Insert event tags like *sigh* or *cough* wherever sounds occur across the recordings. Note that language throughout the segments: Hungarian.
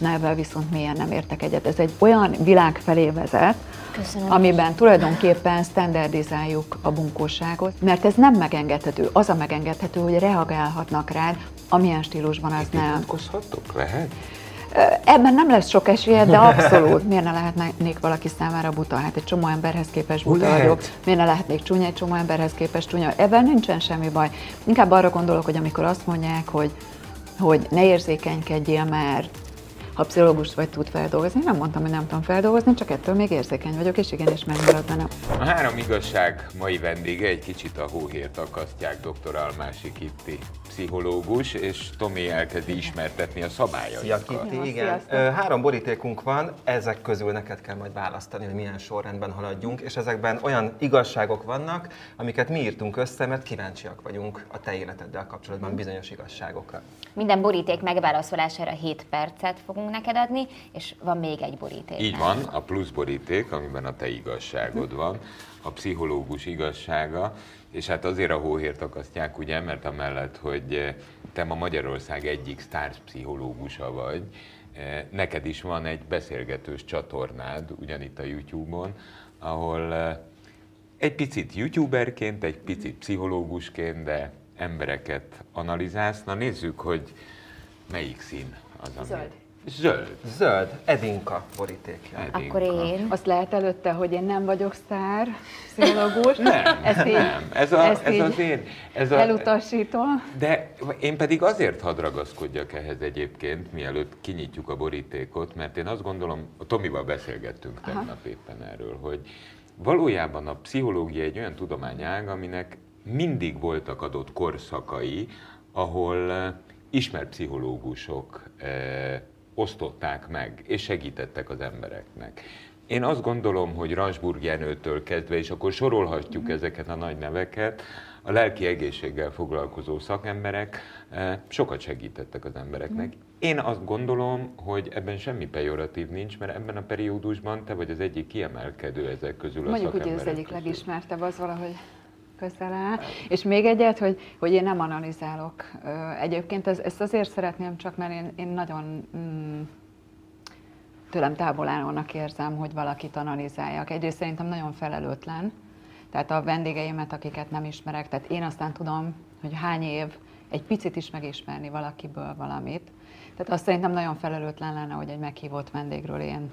Na ebben viszont mélyen nem értek egyet. Ez egy olyan világ felé vezet, Köszönöm. amiben tulajdonképpen standardizáljuk a bunkóságot, mert ez nem megengedhető. Az a megengedhető, hogy reagálhatnak rád, amilyen stílusban az nem. Vitatkozhatok? Lehet? Ebben nem lesz sok esélye, de abszolút. Miért ne lehetnék valaki számára buta? Hát egy csomó emberhez képest buta Lehet. vagyok. Miért ne lehetnék csúnya egy csomó emberhez képest csúnya? Ebben nincsen semmi baj. Inkább arra gondolok, hogy amikor azt mondják, hogy, hogy ne érzékenykedjél, mert ha pszichológus vagy tud feldolgozni, nem mondtam, hogy nem tudom feldolgozni, csak ettől még érzékeny vagyok, és igenis megmarad benne. A három igazság mai vendége egy kicsit a hóhért akasztják dr. Almási Kitti pszichológus, és Tomi elkezdi ismertetni a Szia, szabályainkat. Kitti, igen. sziasztok. Három borítékunk van, ezek közül neked kell majd választani, hogy milyen sorrendben haladjunk, és ezekben olyan igazságok vannak, amiket mi írtunk össze, mert kíváncsiak vagyunk a te életeddel kapcsolatban bizonyos igazságokra. Minden boríték megválaszolására 7 percet fogunk neked adni, és van még egy boríték. Így van, a plusz boríték, amiben a te igazságod van, a pszichológus igazsága, és hát azért a hóhért akasztják, ugye, mert amellett, hogy eh, te ma Magyarország egyik sztár pszichológusa vagy, eh, neked is van egy beszélgetős csatornád, ugyanitt a YouTube-on, ahol eh, egy picit youtuberként, egy picit pszichológusként, de embereket analizálsz. Na nézzük, hogy melyik szín az, ami... Zöld. Zöld. Zöld, Edinka borítékja. Akkor Edinka. én. Azt lehet előtte, hogy én nem vagyok sztár pszichológus. Nem, ezt így, nem. Ez, a, ezt ez így az én... Ez a, elutasítom. de én pedig azért hadd ragaszkodjak ehhez egyébként, mielőtt kinyitjuk a borítékot, mert én azt gondolom, a Tomival beszélgettünk tegnap éppen erről, hogy valójában a pszichológia egy olyan tudományág, aminek mindig voltak adott korszakai, ahol eh, ismert pszichológusok eh, osztották meg, és segítettek az embereknek. Én azt gondolom, hogy Ransburg Jenőtől kezdve, és akkor sorolhatjuk ezeket a nagy neveket, a lelki egészséggel foglalkozó szakemberek eh, sokat segítettek az embereknek. Én azt gondolom, hogy ebben semmi pejoratív nincs, mert ebben a periódusban te vagy az egyik kiemelkedő ezek közül a Mondjuk úgy, hogy az szakemberek egyik közül. legismertebb az valahogy közel áll. És még egyet, hogy, hogy én nem analizálok. Egyébként ez, ezt azért szeretném csak, mert én, én nagyon mm, tőlem távol állónak érzem, hogy valakit analizáljak. Egyrészt szerintem nagyon felelőtlen, tehát a vendégeimet, akiket nem ismerek, tehát én aztán tudom, hogy hány év egy picit is megismerni valakiből valamit. Tehát azt szerintem nagyon felelőtlen lenne, hogy egy meghívott vendégről én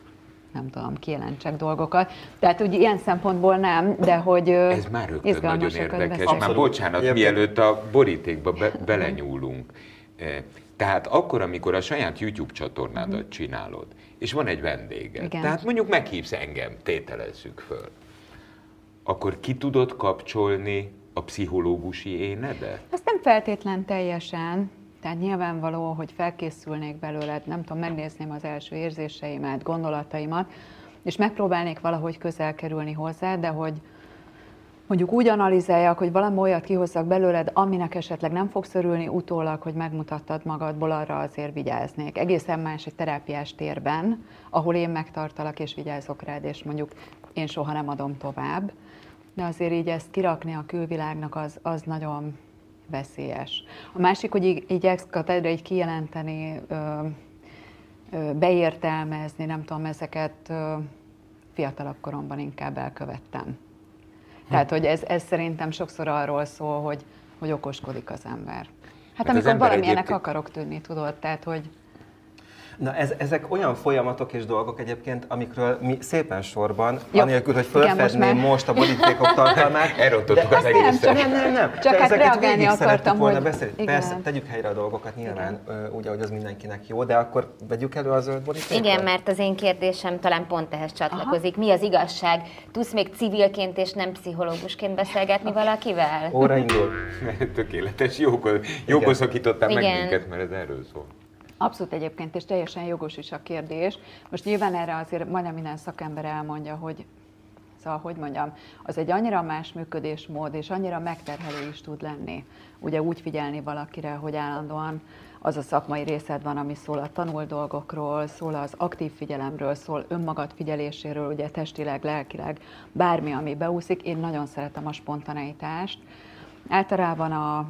nem tudom, kijelentsek dolgokat. Tehát úgy ilyen szempontból nem, de hogy Ez már rögtön nagyon érdekes. beszélünk. Már bocsánat, Egyébként- mielőtt a borítékba be, belenyúlunk. Eh, Tehát akkor, amikor a saját YouTube csatornádat csinálod, és van egy vendéged, Igen. tehát mondjuk meghívsz engem, tételezzük föl, akkor ki tudod kapcsolni a pszichológusi énedet? Azt nem feltétlen teljesen, tehát nyilvánvaló, hogy felkészülnék belőled, nem tudom, megnézném az első érzéseimet, gondolataimat, és megpróbálnék valahogy közel kerülni hozzá, de hogy mondjuk úgy analizáljak, hogy valami olyat kihozzak belőled, aminek esetleg nem fogsz örülni utólag, hogy megmutattad magadból, arra azért vigyáznék. Egészen más egy terápiás térben, ahol én megtartalak és vigyázok rád, és mondjuk én soha nem adom tovább. De azért így ezt kirakni a külvilágnak, az, az nagyon veszélyes. A másik, hogy így, így ex katedra így kijelenteni, ö, ö, beértelmezni, nem tudom, ezeket ö, fiatalabb koromban inkább elkövettem. Tehát, hogy ez, ez szerintem sokszor arról szól, hogy, hogy okoskodik az ember. Hát az amikor ember valamilyennek egyébként- akarok tűnni, tudod, tehát, hogy Na ez, ezek olyan folyamatok és dolgok egyébként, amikről mi szépen sorban, Jó. anélkül, hogy Igen, most most, a borítékok tartalmát. *laughs* Elrontottuk az de- egészet. Nem, nem, nem. Csak de hát reagálni akartam, volna hogy- beszélni. igen. Persze, tegyük helyre a dolgokat nyilván, ö, úgy, ahogy az mindenkinek jó, de akkor vegyük elő a zöld borítékot? Igen, mert az én kérdésem talán pont ehhez csatlakozik. Mi az igazság? Tudsz még civilként és nem pszichológusként beszélgetni valakivel? Óra indul. *laughs* Tökéletes, jókor, jókor szakítottál meg Igen. minket, mert ez erről szól. Abszolút egyébként, és teljesen jogos is a kérdés. Most nyilván erre azért majdnem minden szakember elmondja, hogy Szóval, hogy mondjam, az egy annyira más működésmód, és annyira megterhelő is tud lenni. Ugye úgy figyelni valakire, hogy állandóan az a szakmai részed van, ami szól a tanult dolgokról, szól az aktív figyelemről, szól önmagad figyeléséről, ugye testileg, lelkileg, bármi, ami beúszik. Én nagyon szeretem a spontaneitást. Általában a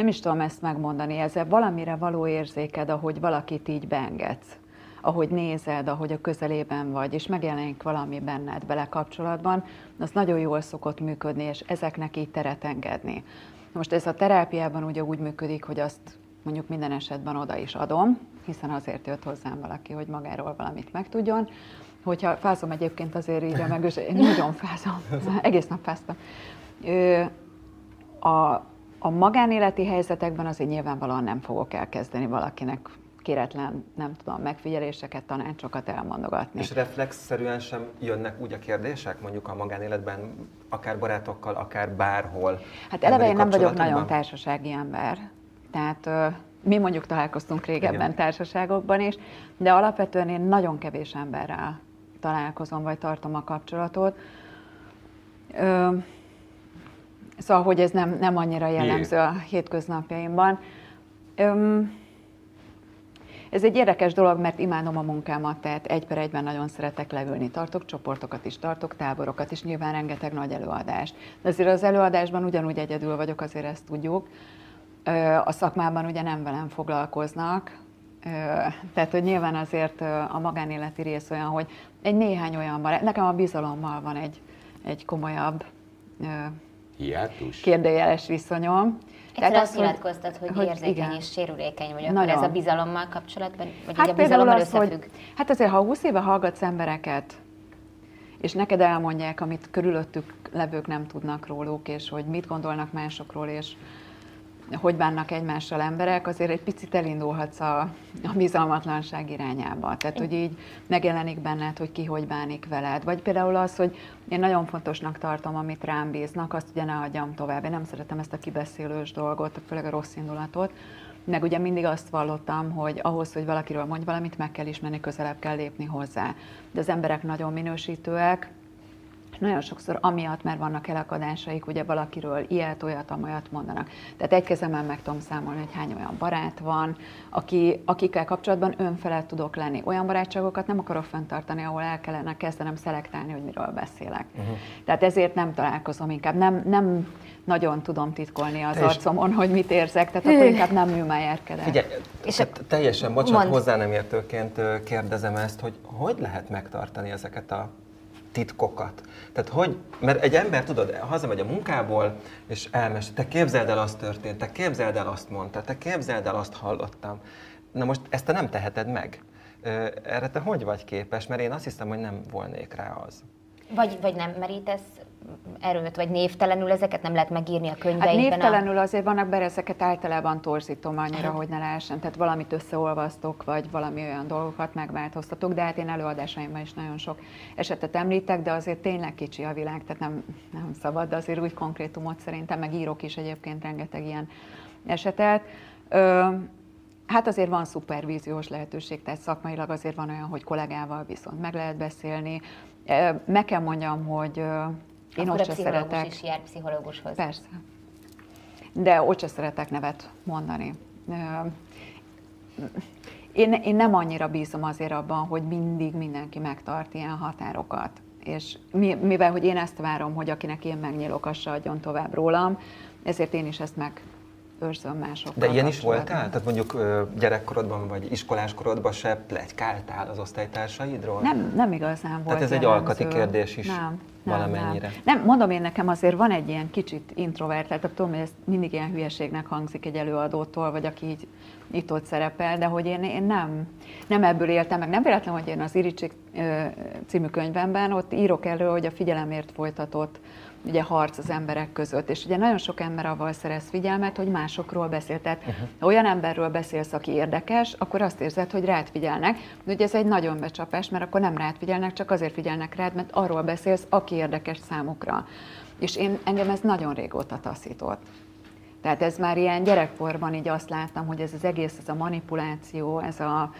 nem is tudom ezt megmondani, ezzel valamire való érzéked, ahogy valakit így beengedsz ahogy nézed, ahogy a közelében vagy, és megjelenik valami benned bele kapcsolatban, az nagyon jól szokott működni, és ezeknek így teret engedni. Most ez a terápiában ugye úgy működik, hogy azt mondjuk minden esetben oda is adom, hiszen azért jött hozzám valaki, hogy magáról valamit megtudjon. Hogyha fázom egyébként azért írja *laughs* meg, és én nagyon fázom, *laughs* egész nap fáztam. A, a magánéleti helyzetekben azért nyilvánvalóan nem fogok elkezdeni valakinek kéretlen, nem tudom, megfigyeléseket, tanácsokat elmondogatni. És reflexzerűen sem jönnek úgy a kérdések, mondjuk a magánéletben, akár barátokkal, akár bárhol? Hát eleve én nem vagyok nagyon társasági ember. Tehát mi mondjuk találkoztunk régebben Igen. társaságokban is, de alapvetően én nagyon kevés emberrel találkozom, vagy tartom a kapcsolatot. Ö, szóval, hogy ez nem, nem annyira jellemző a hétköznapjaimban. Ö, ez egy érdekes dolog, mert imádom a munkámat, tehát egy per egyben nagyon szeretek leülni. Tartok csoportokat is, tartok táborokat is, nyilván rengeteg nagy előadást. De azért az előadásban ugyanúgy egyedül vagyok, azért ezt tudjuk. A szakmában ugye nem velem foglalkoznak, tehát, hogy nyilván azért a magánéleti rész olyan, hogy egy néhány olyan van, nekem a bizalommal van egy, egy komolyabb Hiátus? kérdőjeles viszonyom. Egyszer azt nyilatkoztat, hogy, hogy érzékeny igen. és sérülékeny vagy, akkor ez a bizalommal kapcsolatban, vagy hát a bizalommal az, összefügg? Hogy, hát azért, ha 20 éve hallgatsz embereket, és neked elmondják, amit körülöttük levők nem tudnak róluk, és hogy mit gondolnak másokról, és hogy bánnak egymással emberek, azért egy picit elindulhatsz a, a bizalmatlanság irányába. Tehát, hogy így megjelenik benned, hogy ki hogy bánik veled. Vagy például az, hogy én nagyon fontosnak tartom, amit rám bíznak, azt ugye ne adjam tovább. Én nem szeretem ezt a kibeszélős dolgot, főleg a rossz indulatot. Meg ugye mindig azt vallottam, hogy ahhoz, hogy valakiről mondj valamit, meg kell ismerni, közelebb kell lépni hozzá. De az emberek nagyon minősítőek, nagyon sokszor amiatt, mert vannak elakadásaik, ugye valakiről ilyet, olyat, amolyat mondanak. Tehát egy kezemben meg tudom számolni, hogy hány olyan barát van, aki, akikkel kapcsolatban önfelett tudok lenni. Olyan barátságokat nem akarok fenntartani, ahol el kellene kezdenem szelektálni, hogy miről beszélek. Uh-huh. Tehát ezért nem találkozom, inkább nem, nem nagyon tudom titkolni az arcomon, hogy mit érzek, tehát akkor inkább nem műmájárkedek. Figyelj, és teljesen, bocsánat, hozzá nem értőként kérdezem ezt, hogy hogy lehet megtartani ezeket a titkokat. Tehát hogy, mert egy ember, tudod, hazamegy a munkából, és elmes, te képzeld el, azt történt, te képzeld el, azt mondta, te képzeld el, azt hallottam. Na most ezt te nem teheted meg. Erre te hogy vagy képes? Mert én azt hiszem, hogy nem volnék rá az. Vagy, vagy nem merítesz erőt, vagy névtelenül ezeket nem lehet megírni a könyveiben? Hát névtelenül a... azért vannak, bár ezeket általában torzítom annyira, hogy ne lehessen. Tehát valamit összeolvasztok, vagy valami olyan dolgokat megváltoztatok, de hát én előadásaimban is nagyon sok esetet említek, de azért tényleg kicsi a világ, tehát nem, nem szabad, de azért úgy konkrétumot szerintem, meg írok is egyébként rengeteg ilyen esetet. Ö, Hát azért van szupervíziós lehetőség, tehát szakmailag azért van olyan, hogy kollégával viszont meg lehet beszélni. Meg kell mondjam, hogy én Akkor ott a szeretek. is jár pszichológushoz. Persze. De ott sem szeretek nevet mondani. Én, én nem annyira bízom azért abban, hogy mindig mindenki megtart ilyen határokat. És mivel, hogy én ezt várom, hogy akinek én megnyílok, az se adjon tovább rólam, ezért én is ezt meg őrzöm másokkal. De ilyen is voltál? Tehát mondjuk gyerekkorodban vagy iskoláskorodban se plegykáltál az osztálytársaidról? Nem, nem igazán volt. Tehát ez egy alkati kérdés is nem, valamennyire. Nem. nem, mondom én nekem azért van egy ilyen kicsit introvertált, tudom, hogy ez mindig ilyen hülyeségnek hangzik egy előadótól, vagy aki így itt ott szerepel, de hogy én, én nem, nem ebből éltem meg. Nem véletlen, hogy én az Iricsik című könyvemben ott írok elő, hogy a figyelemért folytatott ugye harc az emberek között. És ugye nagyon sok ember avval szerez figyelmet, hogy másokról beszél. Tehát uh-huh. ha olyan emberről beszélsz, aki érdekes, akkor azt érzed, hogy rád figyelnek. De ugye ez egy nagyon becsapás, mert akkor nem rád figyelnek, csak azért figyelnek rád, mert arról beszélsz, aki érdekes számukra. És én, engem ez nagyon régóta taszított. Tehát ez már ilyen gyerekkorban így azt láttam, hogy ez az egész, ez a manipuláció, ez a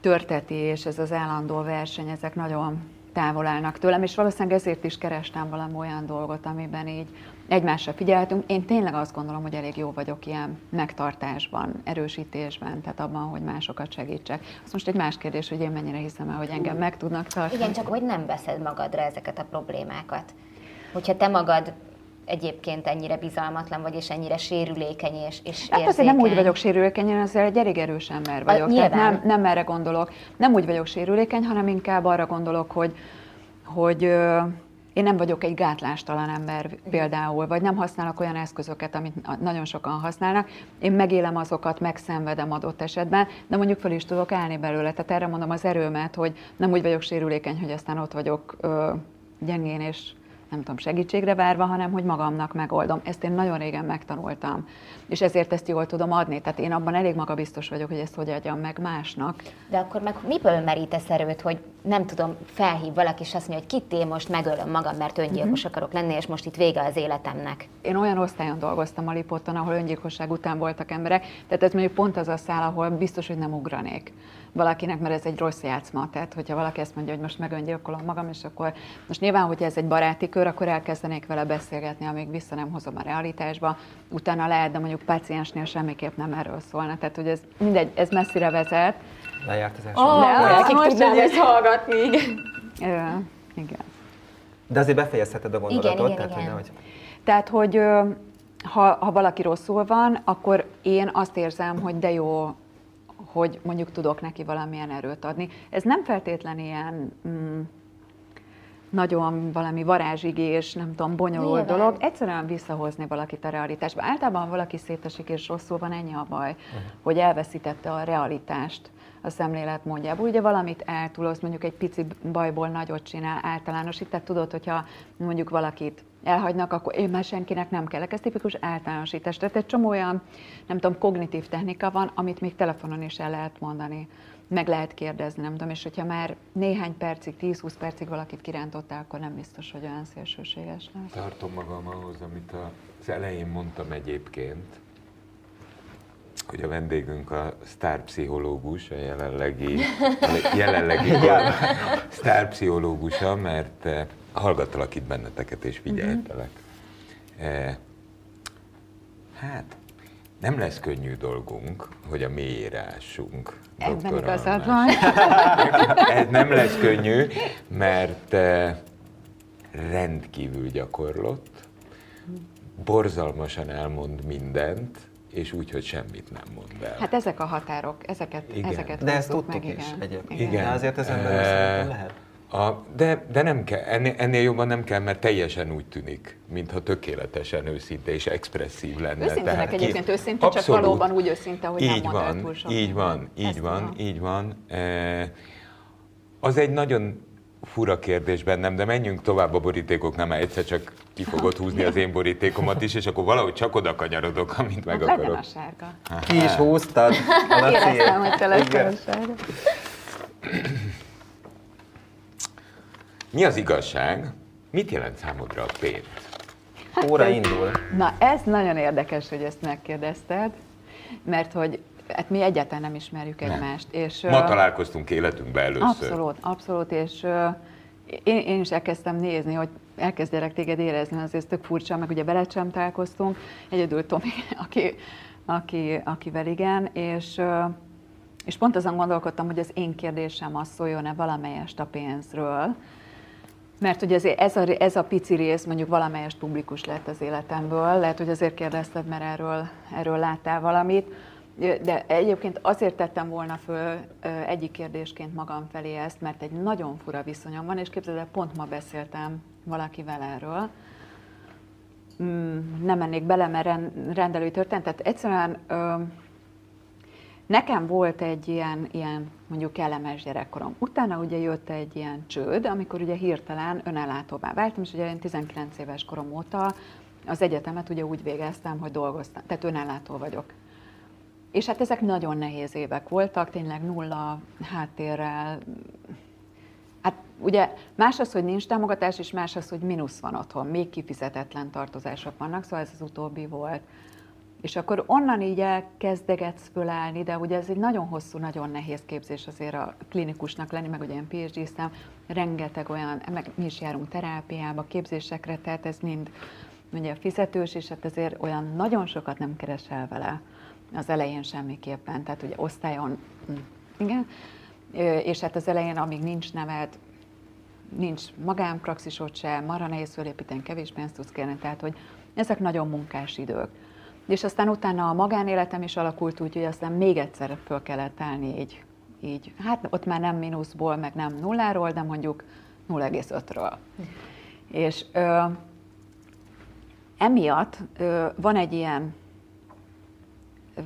törtetés, ez az állandó verseny, ezek nagyon távol állnak tőlem, és valószínűleg ezért is kerestem valami olyan dolgot, amiben így egymásra figyelhetünk. Én tényleg azt gondolom, hogy elég jó vagyok ilyen megtartásban, erősítésben, tehát abban, hogy másokat segítsek. Az most egy más kérdés, hogy én mennyire hiszem el, hogy engem meg tudnak tartani. Igen, csak hogy nem veszed magadra ezeket a problémákat. Hogyha te magad egyébként ennyire bizalmatlan vagy, és ennyire sérülékeny és, és Hát azért nem úgy vagyok sérülékeny, én azért egy elég erős ember vagyok. Tehát nem, nem erre gondolok. Nem úgy vagyok sérülékeny, hanem inkább arra gondolok, hogy, hogy én nem vagyok egy gátlástalan ember például, vagy nem használok olyan eszközöket, amit nagyon sokan használnak. Én megélem azokat, megszenvedem adott esetben, de mondjuk fel is tudok állni belőle. Tehát erre mondom az erőmet, hogy nem úgy vagyok sérülékeny, hogy aztán ott vagyok ö, gyengén és nem tudom, segítségre várva, hanem hogy magamnak megoldom. Ezt én nagyon régen megtanultam, és ezért ezt jól tudom adni. Tehát én abban elég magabiztos vagyok, hogy ezt hogy adjam meg másnak. De akkor meg miből merítesz erőt, hogy nem tudom, felhív valaki, és azt mondja, hogy kit én most megölöm magam, mert öngyilkos uh-huh. akarok lenni, és most itt vége az életemnek. Én olyan osztályon dolgoztam a Lipotton, ahol öngyilkosság után voltak emberek, tehát ez mondjuk pont az a szál, ahol biztos, hogy nem ugranék valakinek, mert ez egy rossz játszma. Tehát, hogyha valaki ezt mondja, hogy most megöngyilkolom magam, és akkor most nyilván, hogyha ez egy baráti kör, akkor elkezdenék vele beszélgetni, amíg vissza nem hozom a realitásba. Utána lehet, de mondjuk paciensnél semmiképp nem erről szólna. Tehát, hogy ez mindegy, ez messzire vezet. Lejárt az első. Oh, de, most tudnám ezt hallgatni, igen. igen. De azért befejezheted a gondolatot. Igen, igen, tehát, igen. Hogy nehogy... tehát, hogy ha, ha valaki rosszul van, akkor én azt érzem, hogy de jó, hogy mondjuk tudok neki valamilyen erőt adni. Ez nem feltétlen ilyen mm, nagyon valami varázsigés, nem tudom, bonyolult Nyilván. dolog, egyszerűen visszahozni valakit a realitásba. Általában, ha valaki szétesik és rosszul van, ennyi a baj, uh-huh. hogy elveszítette a realitást a szemlélet módjából. Ugye valamit eltúloz, mondjuk egy pici bajból nagyot csinál, általánosít, tehát tudod, hogyha mondjuk valakit elhagynak, akkor én már senkinek nem kellek. Ez tipikus általánosítás. Tehát egy csomó olyan, nem tudom, kognitív technika van, amit még telefonon is el lehet mondani. Meg lehet kérdezni, nem tudom, és hogyha már néhány percig, 10-20 percig valakit kirántottál, akkor nem biztos, hogy olyan szélsőséges lesz. Tartom magam ahhoz, amit az elején mondtam egyébként, hogy a vendégünk a sztárpszichológus, a jelenlegi, a jelenlegi *laughs* sztárpszichológusa, mert eh, hallgattalak itt benneteket és figyeltelek. Mm-hmm. Hát, nem lesz könnyű dolgunk, hogy a mélyére ássunk. Ebben igazad van. *laughs* Ez nem lesz könnyű, mert eh, rendkívül gyakorlott, borzalmasan elmond mindent, és úgy, hogy semmit nem mond el. Hát ezek a határok, ezeket, igen. ezeket De ezt tudtuk meg, is igen. egyébként. Igen. De azért ezen belül E, lehet. A, de, de nem kell, ennél, ennél jobban nem kell, mert teljesen úgy tűnik, mintha tökéletesen őszinte és expresszív lenne. Őszintének egyébként őszinte, csak valóban úgy őszinte, hogy így nem van, túl sok Így van, így Ezt van, tudom. így van. E, az egy nagyon fura kérdés bennem, de menjünk tovább a borítékoknál, mert egyszer csak ki fogod húzni az én borítékomat is, és akkor valahogy csak oda kanyarodok, amint meg Hát legyen akarok. a sárga. Ki is húztad? Éreztem, hogy te a sárga. Mi az igazság? Mit jelent számodra a pénz? Óra indul. Na, ez nagyon érdekes, hogy ezt megkérdezted, mert hogy hát mi egyáltalán nem ismerjük Nem. egymást. És, Ma találkoztunk életünkben először. Abszolút, abszolút, és én, én is elkezdtem nézni, hogy elkezdjelek téged érezni, azért ez tök furcsa, meg ugye veled sem találkoztunk, egyedül Tomi, *laughs* aki, aki, akivel igen, és, és pont azon gondolkodtam, hogy az én kérdésem az szóljon-e valamelyest a pénzről, mert ugye azért ez a, ez a pici rész mondjuk valamelyest publikus lett az életemből, lehet, hogy azért kérdezted, mert erről, erről láttál valamit, de egyébként azért tettem volna föl egyik kérdésként magam felé ezt, mert egy nagyon fura viszonyom van, és képzeld el, pont ma beszéltem valakivel erről, Mm, nem mennék bele, mert ren- rendelői történet, tehát egyszerűen Nekem volt egy ilyen, ilyen mondjuk kellemes gyerekkorom. Utána ugye jött egy ilyen csőd, amikor ugye hirtelen önellátóvá váltam, és ugye én 19 éves korom óta az egyetemet ugye úgy végeztem, hogy dolgoztam, tehát önellátó vagyok. És hát ezek nagyon nehéz évek voltak, tényleg nulla háttérrel. Hát ugye más az, hogy nincs támogatás, és más az, hogy mínusz van otthon, még kifizetetlen tartozások vannak, szóval ez az utóbbi volt. És akkor onnan így elkezdegetsz fölállni, de ugye ez egy nagyon hosszú, nagyon nehéz képzés azért a klinikusnak lenni, meg ugye én phd szám rengeteg olyan, meg mi is járunk terápiába, képzésekre, tehát ez mind ugye fizetős, és hát ezért olyan nagyon sokat nem keresel vele az elején semmiképpen, tehát ugye osztályon, hm, igen, és hát az elején, amíg nincs neved, nincs magánpraxisod se, marra nehéz fölépíteni, kevés pénzt tudsz kérni, tehát hogy ezek nagyon munkás idők. És aztán utána a magánéletem is alakult úgy, hogy aztán még egyszer föl kellett állni így, így. Hát ott már nem mínuszból, meg nem nulláról, de mondjuk 0,5-ről. És ö, emiatt ö, van egy ilyen, ö,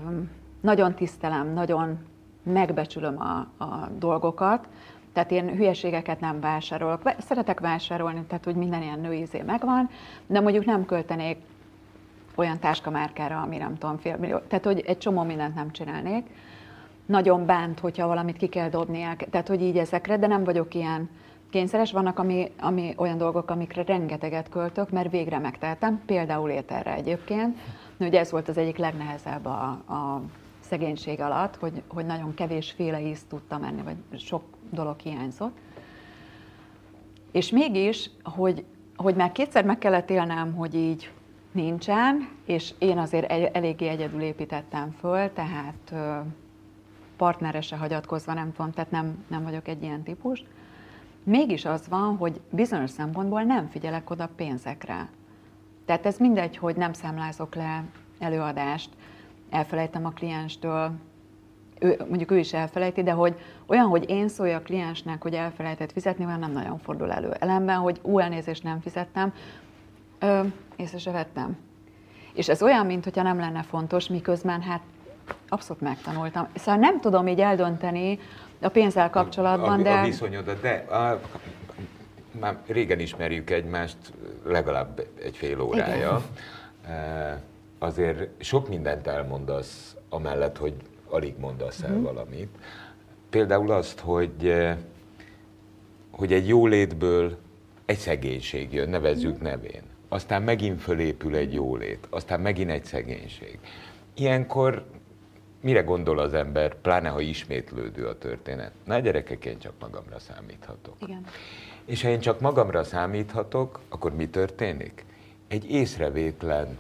nagyon tisztelem, nagyon megbecsülöm a, a dolgokat, tehát én hülyeségeket nem vásárolok. Szeretek vásárolni, tehát hogy minden ilyen nőizé megvan, de mondjuk nem költenék olyan táskamárkára, ami nem tudom, fél millió. Tehát, hogy egy csomó mindent nem csinálnék. Nagyon bánt, hogyha valamit ki kell dobni, tehát, hogy így ezekre, de nem vagyok ilyen kényszeres. Vannak ami, ami olyan dolgok, amikre rengeteget költök, mert végre megteltem, például ételre egyébként. Ugye ez volt az egyik legnehezebb a, a szegénység alatt, hogy, hogy nagyon kevés féle ízt tudtam menni, vagy sok dolog hiányzott. És mégis, hogy, hogy már kétszer meg kellett élnem, hogy így nincsen, és én azért eléggé egyedül építettem föl, tehát partnerese hagyatkozva nem tudom, tehát nem, nem vagyok egy ilyen típus. Mégis az van, hogy bizonyos szempontból nem figyelek oda pénzekre. Tehát ez mindegy, hogy nem számlázok le előadást, elfelejtem a klienstől, ő, mondjuk ő is elfelejti, de hogy olyan, hogy én szólja a kliensnek, hogy elfelejtett fizetni, már nem nagyon fordul elő. Ellenben, hogy ú, elnézést nem fizettem, ö, észre se vettem. És ez olyan, mintha nem lenne fontos, miközben hát abszolút megtanultam. Szóval nem tudom így eldönteni a pénzzel kapcsolatban, a, de... A viszonyodat, de a, már régen ismerjük egymást, legalább egy fél órája. Igen. Azért sok mindent elmondasz, amellett, hogy alig mondasz el uh-huh. valamit. Például azt, hogy, hogy egy jólétből egy szegénység jön, nevezzük uh-huh. nevén aztán megint fölépül egy jólét, aztán megint egy szegénység. Ilyenkor mire gondol az ember, pláne ha ismétlődő a történet? Na gyerekek, én csak magamra számíthatok. Igen. És ha én csak magamra számíthatok, akkor mi történik? Egy észrevétlen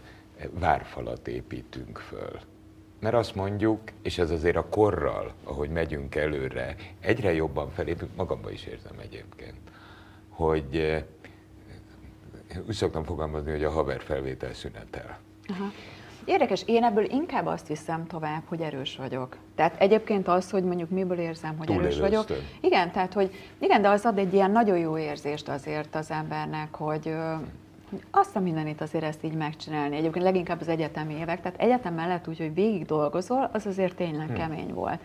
várfalat építünk föl. Mert azt mondjuk, és ez azért a korral, ahogy megyünk előre, egyre jobban felépünk, magamba is érzem egyébként, hogy úgy szoktam fogalmazni, hogy a haver felvétel szünetel. Aha. Érdekes, én ebből inkább azt hiszem tovább, hogy erős vagyok. Tehát egyébként az, hogy mondjuk miből érzem, hogy erős vagyok. Igen, tehát hogy igen, de az ad egy ilyen nagyon jó érzést azért az embernek, hogy azt a mindenit azért ezt így megcsinálni. Egyébként leginkább az egyetemi évek, tehát egyetem mellett úgy, hogy végig dolgozol, az azért tényleg hmm. kemény volt.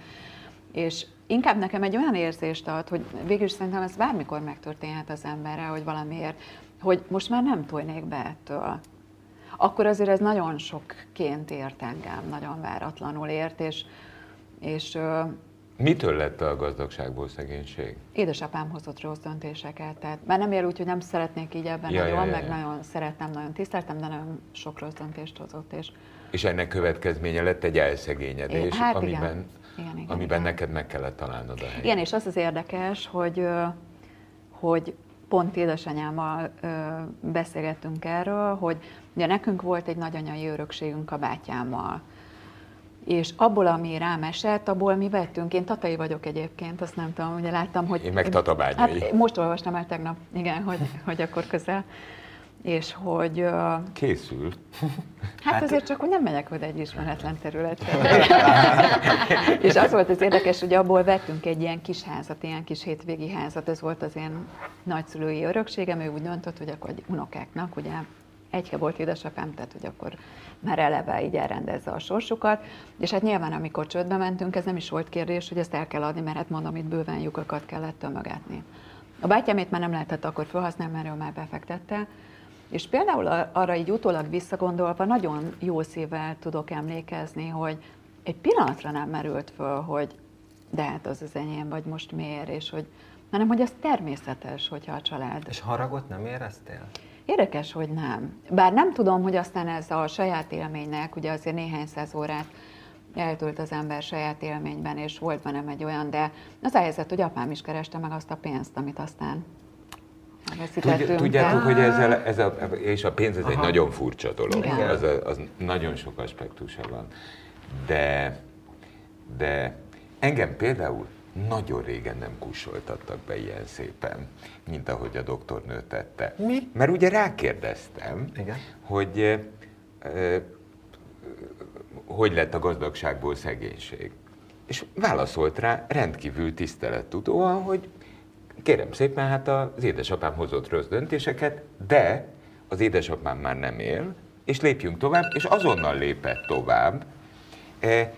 És inkább nekem egy olyan érzést ad, hogy végül szerintem ez bármikor megtörténhet az emberre, hogy valamiért hogy most már nem tojnék be ettől. Akkor azért ez nagyon sokként ért engem, nagyon váratlanul ért, és, és Mitől lett a gazdagságból szegénység? Édesapám hozott rossz döntéseket, tehát már nem ér úgy, hogy nem szeretnék így ebben ja, nagyon, ja, ja, meg ja. nagyon szerettem, nagyon tiszteltem, de nagyon sok rossz döntést hozott. És, és ennek következménye lett egy elszegényedés, hát amiben, igen. Igen, igen, amiben igen. neked meg kellett találnod a helyet. Igen, és az az érdekes, hogy, hogy pont édesanyámmal ö, beszélgettünk erről, hogy ugye nekünk volt egy nagyanyai örökségünk a bátyámmal. És abból, ami rám esett, abból mi vettünk. Én tatai vagyok egyébként, azt nem tudom, ugye láttam, hogy... Én meg tatabányai. Hát most olvastam el tegnap, igen, hogy, hogy akkor közel és hogy... Készül. Hát, hát azért csak, hogy nem megyek oda egy ismeretlen területre. *laughs* és az volt az érdekes, hogy abból vettünk egy ilyen kis házat, ilyen kis hétvégi házat, ez volt az én nagyszülői örökségem, ő úgy döntött, hogy akkor egy unokáknak, ugye egyke volt édesapám, tehát hogy akkor már eleve így elrendezze a sorsukat, és hát nyilván amikor csődbe mentünk, ez nem is volt kérdés, hogy ezt el kell adni, mert hát mondom, itt bőven lyukakat kellett tömögetni. A bátyámét már nem lehetett akkor felhasználni, mert ő már befektette, és például arra így utólag visszagondolva nagyon jó szívvel tudok emlékezni, hogy egy pillanatra nem merült föl, hogy de hát az az enyém, vagy most miért, és hogy, hanem hogy ez természetes, hogyha a család. És haragot nem éreztél? Érdekes, hogy nem. Bár nem tudom, hogy aztán ez a saját élménynek, ugye azért néhány száz órát eltölt az ember saját élményben, és volt bennem egy olyan, de az a helyzet, hogy apám is kereste meg azt a pénzt, amit aztán Tudj, tudjátok, hogy ezzel, ez a, és a pénz ez Aha. egy nagyon furcsa dolog, az, az nagyon sok aspektusa van. De, de engem például nagyon régen nem kussoltattak be ilyen szépen, mint ahogy a doktornő tette. Mi? Mert ugye rákérdeztem, Igen. hogy eh, eh, hogy lett a gazdagságból szegénység. És válaszolt rá rendkívül tisztelettudóan, hogy kérem szépen, hát az édesapám hozott rossz döntéseket, de az édesapám már nem él, és lépjünk tovább, és azonnal lépett tovább. Eh,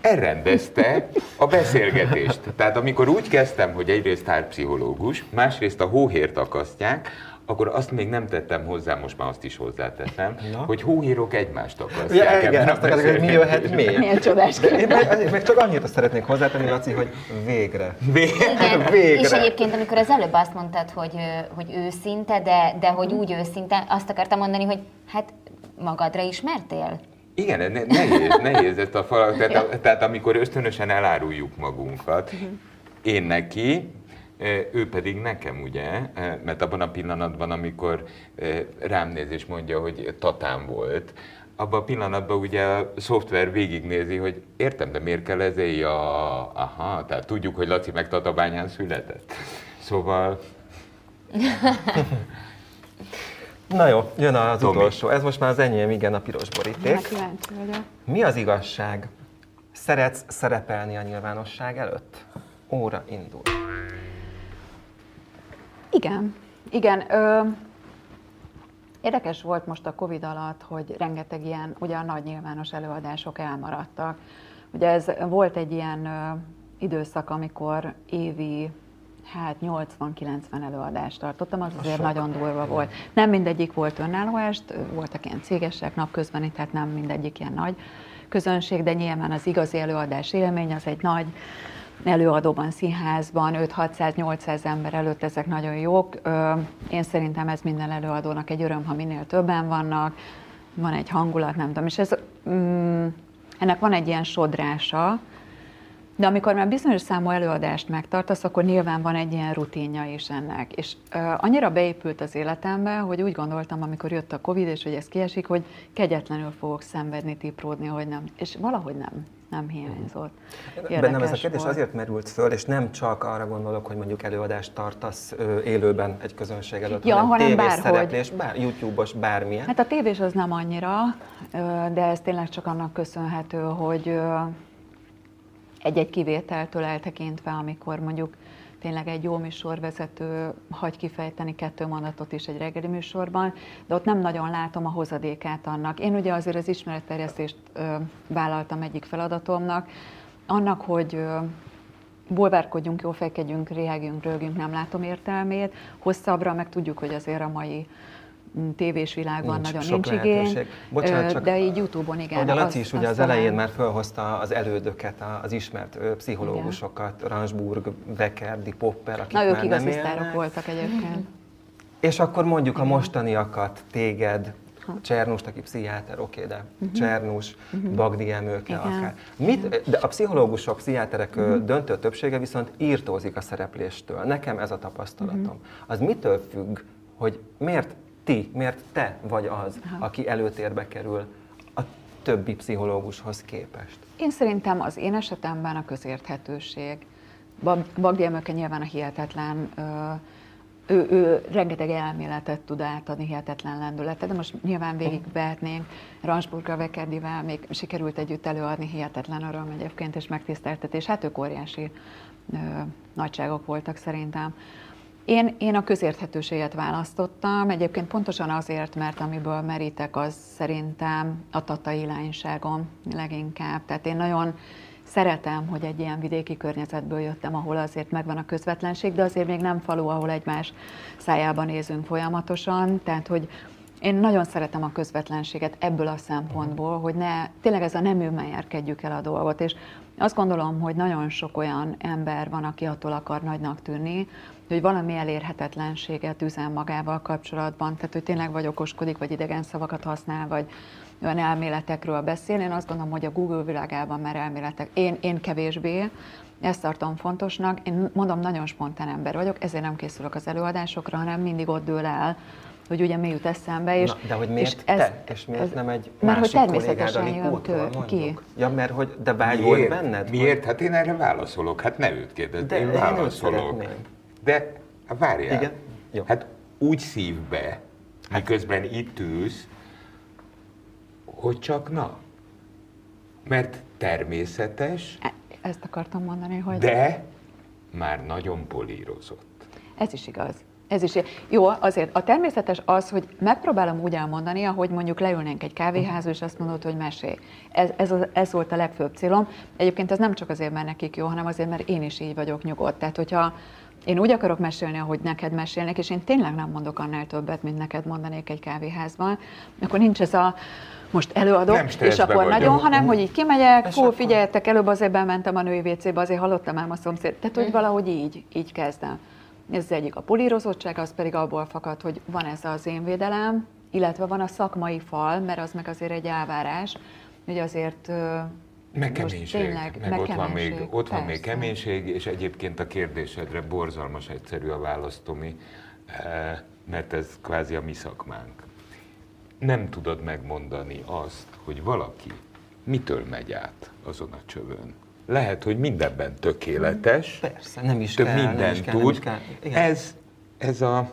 elrendezte a beszélgetést. Tehát amikor úgy kezdtem, hogy egyrészt tárpszichológus, másrészt a hóhért akasztják, akkor azt még nem tettem hozzá, most már azt is hozzáteszem, Na. hogy hóhírok egymást akasztják. Ja, igen, a azt akarod, hogy mi jöhet még? Milyen csodás én meg, meg csak annyit szeretnék hozzátenni, Laci, hogy végre. Igen, Végre. és egyébként, amikor az előbb azt mondtad, hogy, hogy őszinte, de, de hogy úgy őszinte, azt akartam mondani, hogy hát magadra ismertél? Igen, ne, nehéz, nehéz ezt a falat, *laughs* tehát, tehát amikor ösztönösen eláruljuk magunkat, én neki, ő pedig nekem, ugye, mert abban a pillanatban, amikor rám néz és mondja, hogy tatám volt, abban a pillanatban ugye a szoftver végignézi, hogy értem, de miért kell ezért? Ja, aha, tehát tudjuk, hogy Laci meg Tatabányán született. Szóval *laughs* Na jó, jön az Tomi. utolsó. Ez most már az enyém, igen, a piros boríték. vagyok. Mi az igazság? Szeretsz szerepelni a nyilvánosság előtt? Óra indul. Igen, igen. Ö, érdekes volt most a Covid alatt, hogy rengeteg ilyen, ugye a nagy nyilvános előadások elmaradtak. Ugye ez volt egy ilyen ö, időszak, amikor évi hát 80-90 előadást tartottam, az azért sok. nagyon durva volt. Nem mindegyik volt önálló est, voltak ilyen cégesek napközbeni, tehát nem mindegyik ilyen nagy közönség, de nyilván az igazi előadás élmény az egy nagy előadóban, színházban, 5-600-800 ember előtt ezek nagyon jók. Én szerintem ez minden előadónak egy öröm, ha minél többen vannak, van egy hangulat, nem tudom, és ez, mm, ennek van egy ilyen sodrása, de amikor már bizonyos számú előadást megtartasz, akkor nyilván van egy ilyen rutinja is ennek. És uh, annyira beépült az életembe, hogy úgy gondoltam, amikor jött a Covid, és hogy ez kiesik, hogy kegyetlenül fogok szenvedni, tipródni, hogy nem. És valahogy nem, nem hiányzott. Bennem ez a Érdekes kérdés volt. azért merült föl, és nem csak arra gondolok, hogy mondjuk előadást tartasz ö, élőben egy közönség előtt, Ja, hanem tévés bárhogy. szereplés, bár, YouTube-os, bármilyen. Hát a tévés az nem annyira, de ez tényleg csak annak köszönhető, hogy egy-egy kivételtől eltekintve, amikor mondjuk tényleg egy jó műsorvezető hagy kifejteni kettő mondatot is egy reggeli műsorban, de ott nem nagyon látom a hozadékát annak. Én ugye azért az ismeretterjesztést vállaltam egyik feladatomnak, annak, hogy ö, bulvárkodjunk, jó fejkedjünk, réhegjünk, rögjünk, nem látom értelmét. Hosszabbra meg tudjuk, hogy azért a mai tévés világban Nincs nagyon sok nincs igény. Bocsánat, csak de így Youtube-on igen. A Laci is ugye az elején már felhozta az elődöket, az ismert pszichológusokat, Ransburg, Becker, Di Popper, akik Na, ők már nem élnek. voltak egyébként. És akkor mondjuk a mostaniakat, téged, Csernust, aki pszichiáter, oké, de Csernus, Bagdi Emőke akár. Mit, de a pszichológusok, pszichiáterek Mhm. uh döntő többsége viszont írtózik a szerepléstől. Nekem ez a tapasztalatom. Mhm. Az mitől függ, hogy miért ti, miért te vagy az, Aha. aki előtérbe kerül a többi pszichológushoz képest? Én szerintem az én esetemben a közérthetőség. Bag- Bagdi Emőke nyilván a hihetetlen, ő, ő rengeteg elméletet tud átadni, hihetetlen lendületet, de most nyilván végigvehetnénk Ransburger Vekerdivel, még sikerült együtt előadni, hihetetlen öröm egyébként, és megtiszteltetés. Hát ők óriási ö, nagyságok voltak szerintem. Én, én a közérthetőséget választottam, egyébként pontosan azért, mert amiből merítek, az szerintem a tatai lányságom leginkább. Tehát én nagyon szeretem, hogy egy ilyen vidéki környezetből jöttem, ahol azért megvan a közvetlenség, de azért még nem falu, ahol egymás szájába nézünk folyamatosan. Tehát, hogy én nagyon szeretem a közvetlenséget ebből a szempontból, hogy ne, tényleg ez a nem ülmelyerkedjük el a dolgot, és azt gondolom, hogy nagyon sok olyan ember van, aki attól akar nagynak tűnni, hogy valami elérhetetlenséget üzen magával kapcsolatban, tehát hogy tényleg vagy okoskodik, vagy idegen szavakat használ, vagy olyan elméletekről beszél. Én azt gondolom, hogy a Google világában már elméletek, én, én kevésbé, ezt tartom fontosnak. Én mondom, nagyon spontán ember vagyok, ezért nem készülök az előadásokra, hanem mindig ott dől el, hogy ugye mi jut eszembe. És, Na, de hogy miért és ez, te? És miért ez, nem egy mert másik hogy természetesen kollégád, jön tő, ki. Ja, mert hogy, de vágy volt benned? Miért? Hát én erre válaszolok. Hát ne őt kérdezd, De én én válaszolok. szeretném. De hát várjál. Igen? Jó. Hát úgy szív be, miközben itt ülsz, hogy csak na. Mert természetes, E- Ezt akartam mondani, hogy de már nagyon polírozott. ez is igaz. Ez is. Jó, azért a természetes az, hogy megpróbálom úgy elmondani, ahogy mondjuk leülnénk egy kávéházba, és azt mondod, hogy mesélj. Ez, ez, az, ez volt a legfőbb célom. Egyébként ez nem csak azért, mert nekik jó, hanem azért, mert én is így vagyok nyugodt. Tehát, hogyha én úgy akarok mesélni, ahogy neked mesélnek, és én tényleg nem mondok annál többet, mint neked mondanék egy kávéházban, akkor nincs ez a most előadok, Nem és akkor vagyok. nagyon, hanem hogy így kimegyek, akkor- figyeljetek, előbb azért bementem a női WC-be, azért hallottam ám a szomszéd. Tehát, hogy valahogy így, így kezdem. Ez az egyik a polírozottság, az pedig abból fakad, hogy van ez az én védelem, illetve van a szakmai fal, mert az meg azért egy elvárás, hogy azért Meg keménység, tényleg, meg, meg ott, van még, ott van még keménység, és egyébként a kérdésedre borzalmas egyszerű a válasz, Tomi, eh, mert ez kvázi a mi szakmánk. Nem tudod megmondani azt, hogy valaki mitől megy át azon a csövön. Lehet, hogy mindenben tökéletes, Persze, nem is több kell, nem mindent is kell, tud. nem is kell. Igen. Ez, ez a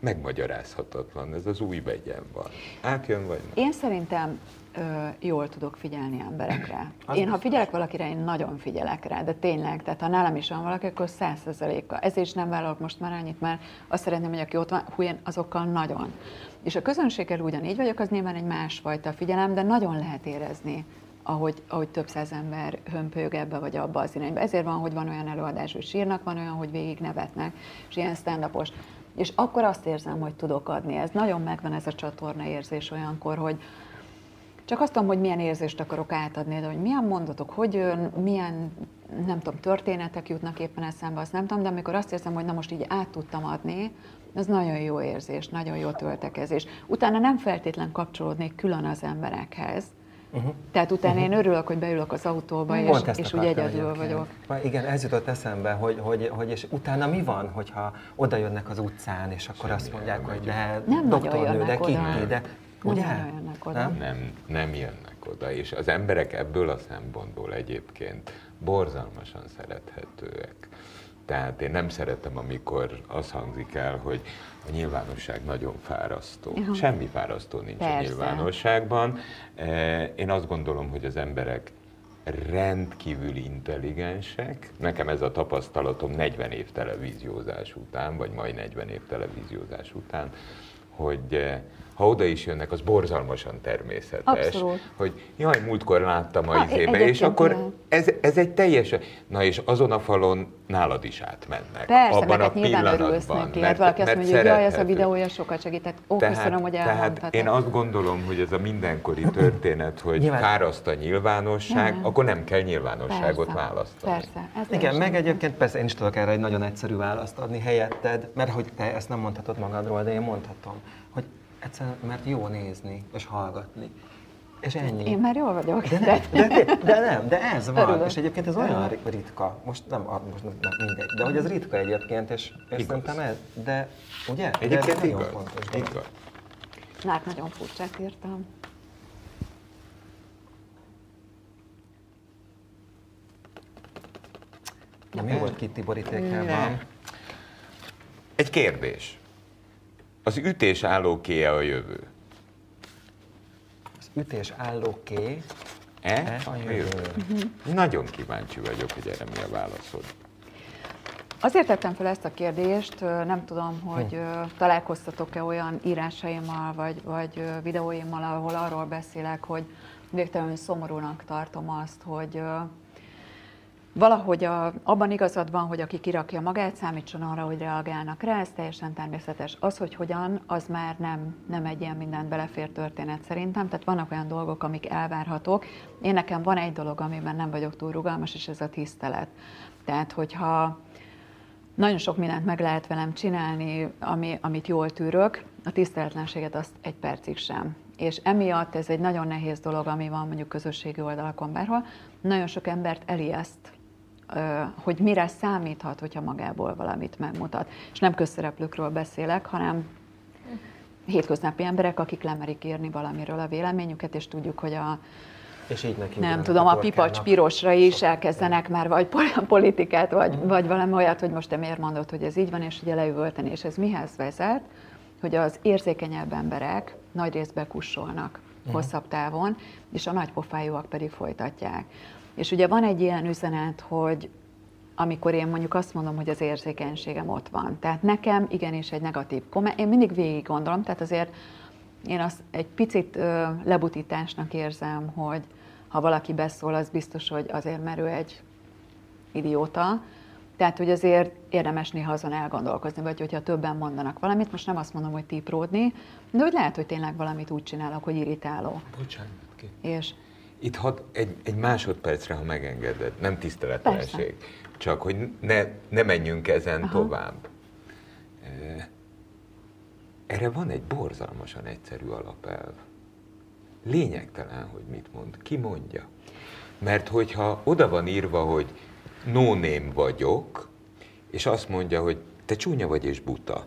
megmagyarázhatatlan, ez az új vegyen van. Átjön vagy nem? Én szerintem ö, jól tudok figyelni emberekre. Az Én, ha figyelek valakire, én nagyon figyelek rá, de tényleg, tehát ha nálam is van valaki, akkor százszerzelékkal. Ezért is nem vállalok most már annyit, mert azt szeretném, hogy aki ott van, hú, én azokkal nagyon. És a közönséggel ugyanígy vagyok, az nyilván egy másfajta figyelem, de nagyon lehet érezni, ahogy, ahogy több száz ember hömpölyög ebbe vagy abba az irányba. Ezért van, hogy van olyan előadás, hogy sírnak, van olyan, hogy végig nevetnek, és ilyen stand És akkor azt érzem, hogy tudok adni. Ez nagyon megvan ez a csatorna érzés olyankor, hogy, csak azt tudom, hogy milyen érzést akarok átadni, de hogy milyen mondatok, hogy jön, milyen, nem tudom, történetek jutnak éppen eszembe, azt nem tudom, de amikor azt érzem, hogy na most így át tudtam adni, az nagyon jó érzés, nagyon jó töltekezés. Utána nem feltétlen kapcsolódnék külön az emberekhez, uh-huh. tehát utána én örülök, hogy beülök az autóba, és, Pont ezt és úgy egyedül egyébként. vagyok. Igen, ez jutott eszembe, hogy, hogy, hogy és utána mi van, hogyha oda jönnek az utcán, és akkor azt mondják, hogy de Nem doktornő, de. Kitty, de ugye? nagyon jönnek oda. Nem? Nem, nem jönnek oda, és az emberek ebből a szempontból egyébként borzalmasan szerethetőek. Tehát én nem szeretem, amikor az hangzik el, hogy a nyilvánosság nagyon fárasztó. Aha. Semmi fárasztó nincs a Persze. nyilvánosságban. Eh, Én azt gondolom, hogy az emberek rendkívül intelligensek. Nekem ez a tapasztalatom 40 év televíziózás után, vagy majd 40 év televíziózás után, hogy eh, ha oda is jönnek, az borzalmasan természetes. Abszolút. Hogy jaj, múltkor láttam a Ha, izébe, és akkor ez, ez egy teljesen... Na és azon a falon nálad is átmennek. Persze, abban a hát pillanatban. neki. Hát valaki azt mert mondja, hogy jaj, ez a videója sokat segített. Ó, köszönöm, hogy tehát én azt gondolom, hogy ez a mindenkori történet, hogy Nyilván- fáraszt a nyilvánosság, Nem. akkor nem kell nyilvánosságot Persze, választani. Persze. Ez Igen, meg igaz. egyébként persze én is tudok erre egy nagyon egyszerű választ adni helyetted, mert hogy te ezt nem mondhatod magadról, de én mondhatom, hogy egyszerűen, mert jó nézni és hallgatni. És ennyi. Én már jól vagyok. De nem, de, de, de nem, de ez van. Örülök. És egyébként ez olyan ritka. Most nem, most nem, nem mindegy. De hogy ez ritka egyébként, és, és Igaz. szerintem ez, de ugye? de Egyébként ez nagyon igaz. fontos dolog. igaz. Lát, nagyon furcsát írtam. Na, mi volt Kitty borítékában? Egy kérdés. Az ütés állókéje a jövő? Az ütés állóké. E? E? A jövő. jövő. Nagyon kíváncsi vagyok, hogy erre mi a válaszod. Azért tettem fel ezt a kérdést, nem tudom, hogy ö, találkoztatok-e olyan írásaimmal, vagy, vagy videóimmal, ahol arról beszélek, hogy végtelenül szomorúnak tartom azt, hogy valahogy a, abban igazad van, hogy aki kirakja magát, számítson arra, hogy reagálnak rá, ez teljesen természetes. Az, hogy hogyan, az már nem, nem egy ilyen mindent belefér történet szerintem, tehát vannak olyan dolgok, amik elvárhatók. Én nekem van egy dolog, amiben nem vagyok túl rugalmas, és ez a tisztelet. Tehát, hogyha nagyon sok mindent meg lehet velem csinálni, ami, amit jól tűrök, a tiszteletlenséget azt egy percig sem. És emiatt ez egy nagyon nehéz dolog, ami van mondjuk közösségi oldalakon bárhol. Nagyon sok embert elijeszt, hogy mire számíthat, hogyha magából valamit megmutat. És nem közszereplőkről beszélek, hanem hétköznapi emberek, akik lemerik írni valamiről a véleményüket, és tudjuk, hogy a És így neki nem tudom, a torkának. pipacs pirosra is elkezdenek már vagy pol- *laughs* politikát, vagy, vagy valami olyat, hogy most te miért mondod, hogy ez így van, és ugye leüvölteni, és ez mihez vezet, hogy az érzékenyebb emberek nagy részben kussolnak hosszabb távon, és a nagypofájúak pedig folytatják. És ugye van egy ilyen üzenet, hogy amikor én mondjuk azt mondom, hogy az érzékenységem ott van. Tehát nekem igenis egy negatív komment, én mindig végig gondolom, tehát azért én azt egy picit ö, lebutításnak érzem, hogy ha valaki beszól, az biztos, hogy azért, mert ő egy idióta. Tehát, hogy azért érdemes néha azon elgondolkozni, vagy hogyha többen mondanak valamit, most nem azt mondom, hogy típródni, de hogy lehet, hogy tényleg valamit úgy csinálok, hogy irritáló. Bocsánat, ki? És Itt had, egy, egy másodpercre, ha megengeded, nem tiszteletlenség, csak hogy ne, ne menjünk ezen Aha. tovább. Erre van egy borzalmasan egyszerű alapelv. Lényegtelen, hogy mit mond. Ki mondja? Mert hogyha oda van írva, hogy no name vagyok, és azt mondja, hogy te csúnya vagy és buta.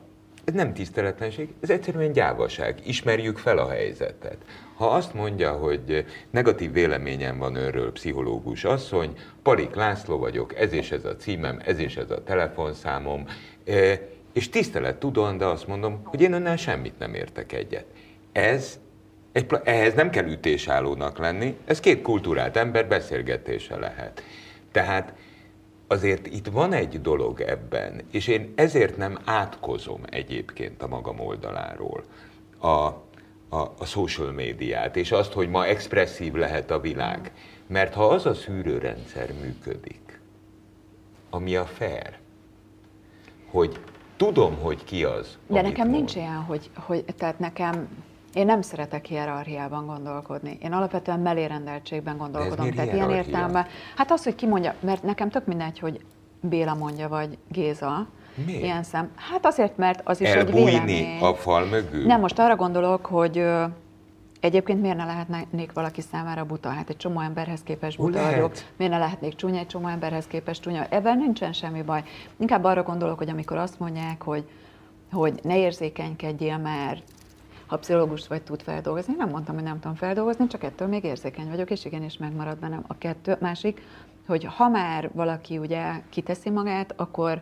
Ez nem tiszteletlenség, ez egyszerűen gyávaság. Ismerjük fel a helyzetet. Ha azt mondja, hogy negatív véleményem van önről, pszichológus asszony, Palik László vagyok, ez és ez a címem, ez és ez a telefonszámom, eh, és tisztelet tudom, de azt mondom, hogy én önnel semmit nem értek egyet. Ez egy, ehhez nem kell ütésállónak lenni, ez két kultúrált ember beszélgetése lehet. Tehát azért itt van egy dolog ebben, és én ezért nem átkozom egyébként a magam oldaláról a, a, a social médiát, és azt, hogy ma expresszív lehet a világ. Mert ha az a szűrőrendszer működik, ami a fair, hogy tudom, hogy ki az, De nekem mond. nincs ilyen, hogy, hogy tehát nekem, én nem szeretek hierarchiában gondolkodni. Én alapvetően melérendeltségben gondolkodom. tehát ilyen értelemben, hát az, hogy ki mondja, mert nekem tök mindegy, hogy Béla mondja, vagy Géza. Miért? Ilyen szem. Hát azért, mert az is egy Elbújni vélemény. a fal mögül? Nem, most arra gondolok, hogy egyébként miért ne lehetnék valaki számára buta? Hát egy csomó emberhez képest Ó, buta lehet. vagyok. Miért ne lehetnék csúnya egy csomó emberhez képest csúnya? Ebben nincsen semmi baj. Inkább arra gondolok, hogy amikor azt mondják, hogy, hogy ne érzékenykedjél, mert ha pszichológus vagy tud feldolgozni, nem mondtam, hogy nem tudom feldolgozni, csak ettől még érzékeny vagyok, és igenis megmarad bennem a kettő. Másik, hogy ha már valaki ugye kiteszi magát, akkor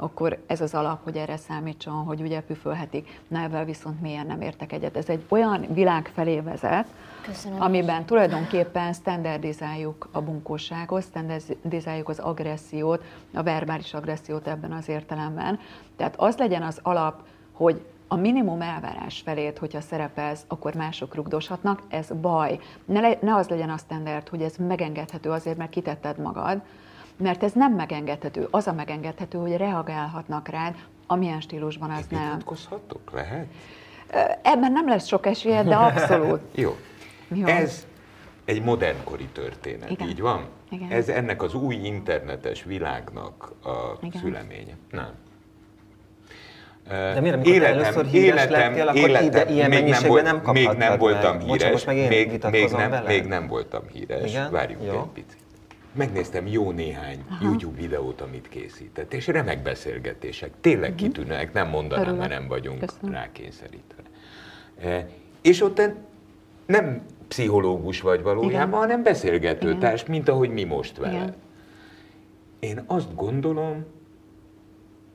akkor ez az alap, hogy erre számítson, hogy ugye püfölhetik. Na ebben viszont mélyen nem értek egyet. Ez egy olyan világ felé vezet, Köszönöm. amiben tulajdonképpen standardizáljuk a bunkóságot, standardizáljuk az agressziót, a verbális agressziót ebben az értelemben. Tehát az legyen az alap, hogy a minimum elvárás felét, hogyha szerepelsz, akkor mások rugdoshatnak, ez baj. Ne, le, ne az legyen a standard, hogy ez megengedhető azért, mert kitetted magad, mert ez nem megengedhető. Az a megengedhető, hogy reagálhatnak rád, amilyen stílusban az nem. Lehet? Ebben nem lesz sok esélye, de abszolút. *laughs* Jó. Jó. Ez egy modernkori történet, Igen. így van? Igen. Ez ennek az új internetes világnak a Igen. szüleménye. Nem. De miért, amikor te először híres lettél, akkor ide- ilyen még nem, volt, nem még nem meg. voltam Bocsánat, híres, most meg én még, még, nem, veled? még nem voltam híres, Igen? várjunk Jó. egy picit. Megnéztem jó néhány Aha. YouTube videót, amit készített, és remek beszélgetések, tényleg uh-huh. kitűnőek, nem mondanám, Örülök. mert nem vagyunk Köszönöm. rákényszerítve. E, És ott nem pszichológus vagy valójában, Igen. hanem beszélgetőtárs, mint ahogy mi most veled. Igen. Én azt gondolom,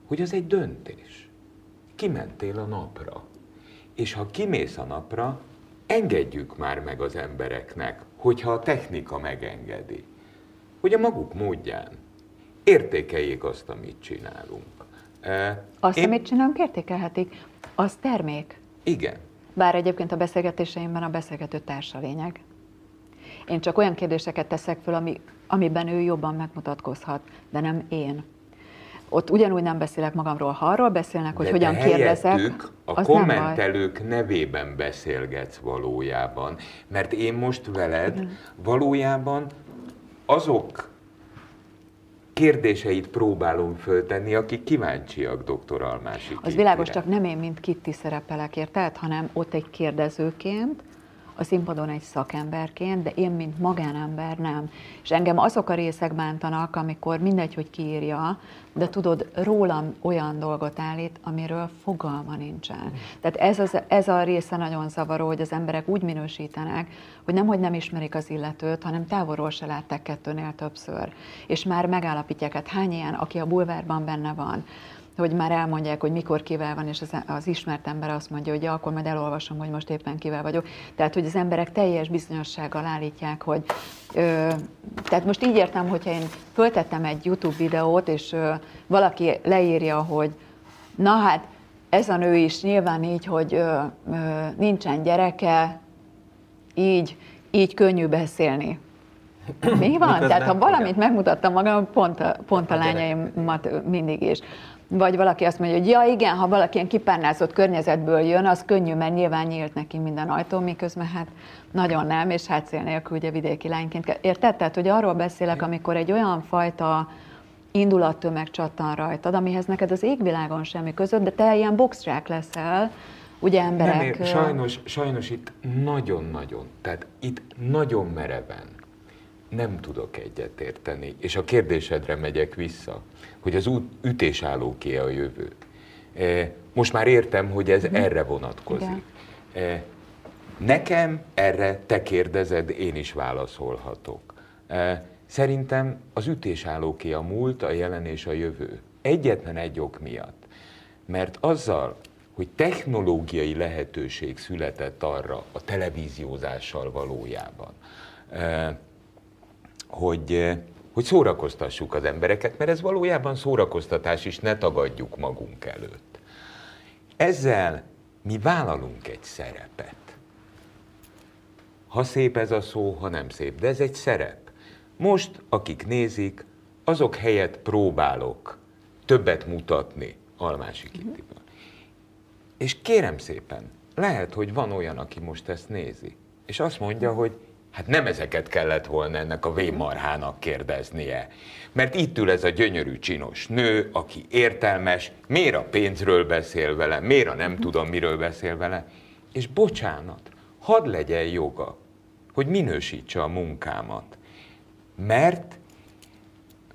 hogy az egy döntés. Kimentél a napra. És ha kimész a napra, engedjük már meg az embereknek, hogyha a technika megengedi, hogy a maguk módján értékeljék azt, amit csinálunk. Eh, Azt, én- amit csinálunk, értékelhetik. Az termék. Igen. Bár egyébként a beszélgetéseimben a beszélgető társ a lényeg. Én csak olyan kérdéseket teszek föl, ami, amiben ő jobban megmutatkozhat, de nem én. Ott ugyanúgy nem beszélek magamról, ha arról beszélnek, hogy De hogyan kérdezek, a az nem baj. kommentelők nevében beszélgetsz valójában, mert én most veled valójában azok kérdéseit próbálom föltenni, akik kíváncsiak dr. Almási Az világos, csak nem én, mint Kitti szerepelek, érted? Hanem ott egy kérdezőként, a színpadon egy szakemberként, de én, mint magánember nem. És engem azok a részek bántanak, amikor mindegy, hogy kiírja, de tudod, rólam olyan dolgot állít, amiről fogalma nincsen. Tehát ez, az, ez a része nagyon zavaró, hogy az emberek úgy minősítenek, hogy nem, hogy nem ismerik az illetőt, hanem távolról se látták kettőnél többször. És már megállapítják, hát hány ilyen, aki a bulvárban benne van, hogy már elmondják, hogy mikor kivel van, és az, az ismert ember azt mondja, hogy ja, akkor majd elolvasom, hogy most éppen kivel vagyok. Tehát, hogy az emberek teljes bizonyossággal állítják, hogy ö, tehát most így értem, hogyha én föltettem egy YouTube videót, és ö, valaki leírja, hogy na hát, ez a nő is nyilván így, hogy ö, ö, nincsen gyereke, így, így könnyű beszélni. Mi van? Tehát ha valamit megmutattam magam, pont a, pont a gyerek. lányaimat mindig is. Vagy valaki azt mondja, hogy ja igen, ha valaki ilyen kipárnázott környezetből jön, az könnyű, mert nyilván nyílt neki minden ajtó, miközben hát nagyon nem, és hát cél nélkül ugye vidéki lányként. Érted? Tehát, hogy arról beszélek, amikor egy olyan fajta indulattömeg csattan rajtad, amihez neked az égvilágon semmi között, de te ilyen boxrák leszel, ugye emberek... Nem ér, sajnos, sajnos itt nagyon-nagyon, tehát itt nagyon mereven nem tudok egyetérteni, és a kérdésedre megyek vissza, hogy az út ütésállóké a jövő. Eh, Most már értem, hogy ez erre vonatkozik. Eh, Nekem erre te kérdezed, én is válaszolhatok. Eh, Szerintem az ütésállóké a múlt, a jelen és a jövő. Egyetlen egy ok miatt. Mert azzal, hogy technológiai lehetőség született arra a televíziózással valójában, hogy, eh, hogy szórakoztassuk az embereket, mert ez valójában szórakoztatás is, ne tagadjuk magunk előtt. Ezzel mi vállalunk egy szerepet. Ha szép ez a szó, ha nem szép, de ez egy szerep. Most, akik nézik, azok helyett próbálok többet mutatni Almási Kittiből. És kérem szépen, lehet, hogy van olyan, aki most ezt nézi, és azt mondja, hogy hát nem ezeket kellett volna ennek a vémarhának kérdeznie. Mert itt ül ez a gyönyörű csinos nő, aki értelmes, miért a pénzről beszél vele, miért a nem tudom miről beszél vele, és bocsánat, hadd legyen joga, hogy minősítse a munkámat. Mert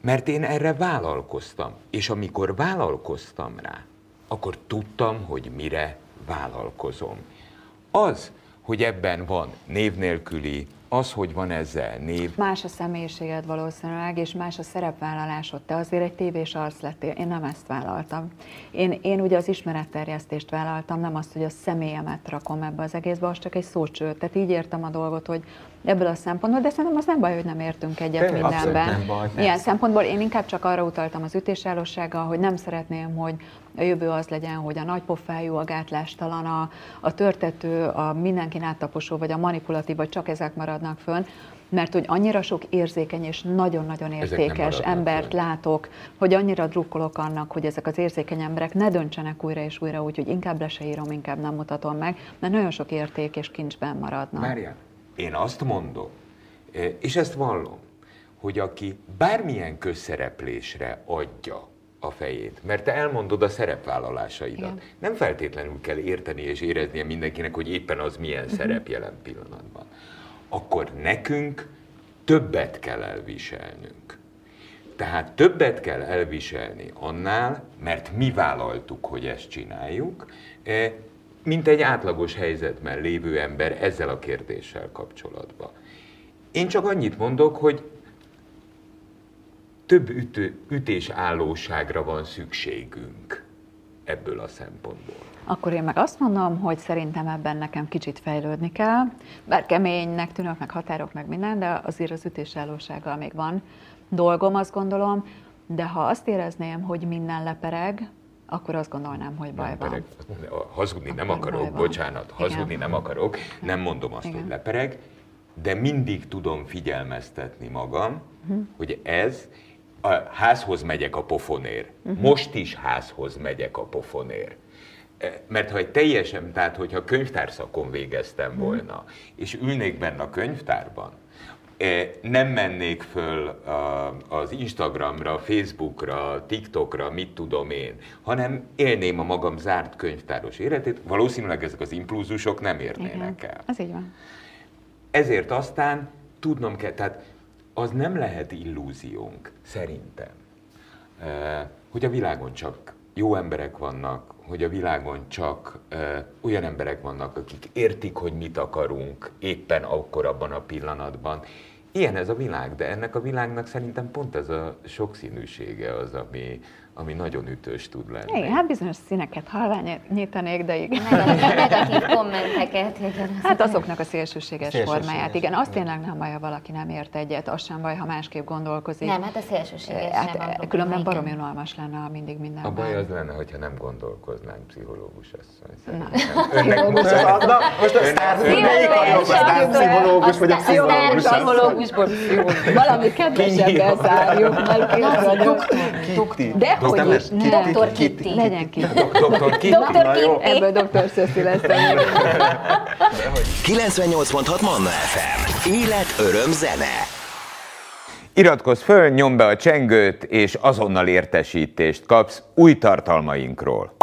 mert én erre vállalkoztam, és amikor vállalkoztam rá, akkor tudtam, hogy mire vállalkozom. Az, hogy ebben van név nélküli, az, hogy van ezzel név, Más a személyiséged valószínűleg, és más a szerepvállalásod. Te azért egy tévés arc lettél. Én nem ezt vállaltam. Én, én ugye az ismeretterjesztést vállaltam, nem azt, hogy a személyemet rakom ebbe az egészbe, az csak egy szócső. Tehát így értem a dolgot, hogy ebből a szempontból, de szerintem az nem baj, hogy nem értünk egyet abszolút mindenben. nem baj, Ilyen persze. szempontból én inkább csak arra utaltam az ütésállósággal, hogy nem szeretném, hogy a jövő az legyen, hogy a nagypofájú, a gátlástalan, a, a törtető, a mindenkin áttaposó, vagy a manipulatív, vagy csak ezek maradnak fönn, mert hogy annyira sok érzékeny és nagyon-nagyon értékes embert fönn. látok, hogy annyira drukkolok annak, hogy ezek az érzékeny emberek ne döntsenek újra és újra úgy, hogy inkább le se írom, inkább nem mutatom meg, mert nagyon sok érték és kincsben maradnak. Várjál, én azt mondom, eh, és ezt vallom, hogy aki bármilyen közszereplésre adja a fejét, mert te elmondod a szerepvállalásaidat. Igen. Nem feltétlenül kell érteni és éreznie mindenkinek, hogy éppen az milyen Mhm. szerep jelen pillanatban. Akkor nekünk többet kell elviselnünk. Tehát többet kell elviselni annál, mert mi vállaltuk, hogy ezt csináljuk, eh, mint egy átlagos helyzetben lévő ember ezzel a kérdéssel kapcsolatban. Én csak annyit mondok, hogy több ütő, ütésállóságra van szükségünk ebből a szempontból. Akkor én meg azt mondom, hogy szerintem ebben nekem kicsit fejlődni kell, bár keménynek tűnök, meg határok, meg minden, de azért az ütésállósággal még van dolgom, azt gondolom, de ha azt érezném, hogy minden lepereg, akkor azt gondolnám, hogy baj van. Lepereg. Hazudni nem Akkor akarok, baj van. bocsánat, hazudni Igen. nem akarok, nem mondom azt, Igen. hogy lepereg, de mindig tudom figyelmeztetni magam, Mhm. hogy ez, a házhoz megyek a pofonér. Mhm. Most is házhoz megyek a pofonér. E, Mert ha egy teljesen, tehát hogyha könyvtárszakon végeztem Mhm. volna, és ülnék benne a könyvtárban, eh, nem mennék föl az Instagramra, Facebookra, TikTokra, mit tudom én, hanem élném a magam zárt könyvtáros életét, valószínűleg ezek az impulzusok nem érnének el. Ez így van. ezért aztán tudnom kell, tehát az nem lehet illúziónk, szerintem, hogy a világon csak jó emberek vannak, hogy a világon csak ö, olyan emberek vannak, akik értik, hogy mit akarunk éppen akkor abban a pillanatban. Ilyen ez a világ, de ennek a világnak szerintem pont ez a sokszínűsége az, ami, ami nagyon ütős tud lenni. Igen, hát bizonyos színeket halványítanék, de igen. Negatív, negatív kommenteket. Igen, Hát azoknak a szélsőséges, Szélsőséges, formáját, igen. Azt igen. tényleg nem baj, ha valaki nem ért egyet, az sem baj, ha másképp gondolkozik. Nem, hát a szélsőséges sem van hát, probléma, különben igen. baromi unalmas lenne, ha mindig minden A baj az lenne, hogyha nem gondolkoznánk pszichológus asszony. Önnek Na, most a sztár, melyik a jobb, a sztárpszichológus vagy a pszichológus? Pszichológusból pszichológus. Valami kedvesebben zárjuk, mert. De Az hogy lesz nem. Doktor Kitty. Legyen ki. *laughs* Doktor Kitty. Doktor Na jó. Kitty. Ebből doktor Szöszi lesz. 98.6 Manna FM. Élet, öröm, zene. Iratkozz föl, nyomd be a csengőt, és azonnal értesítést kapsz új tartalmainkról.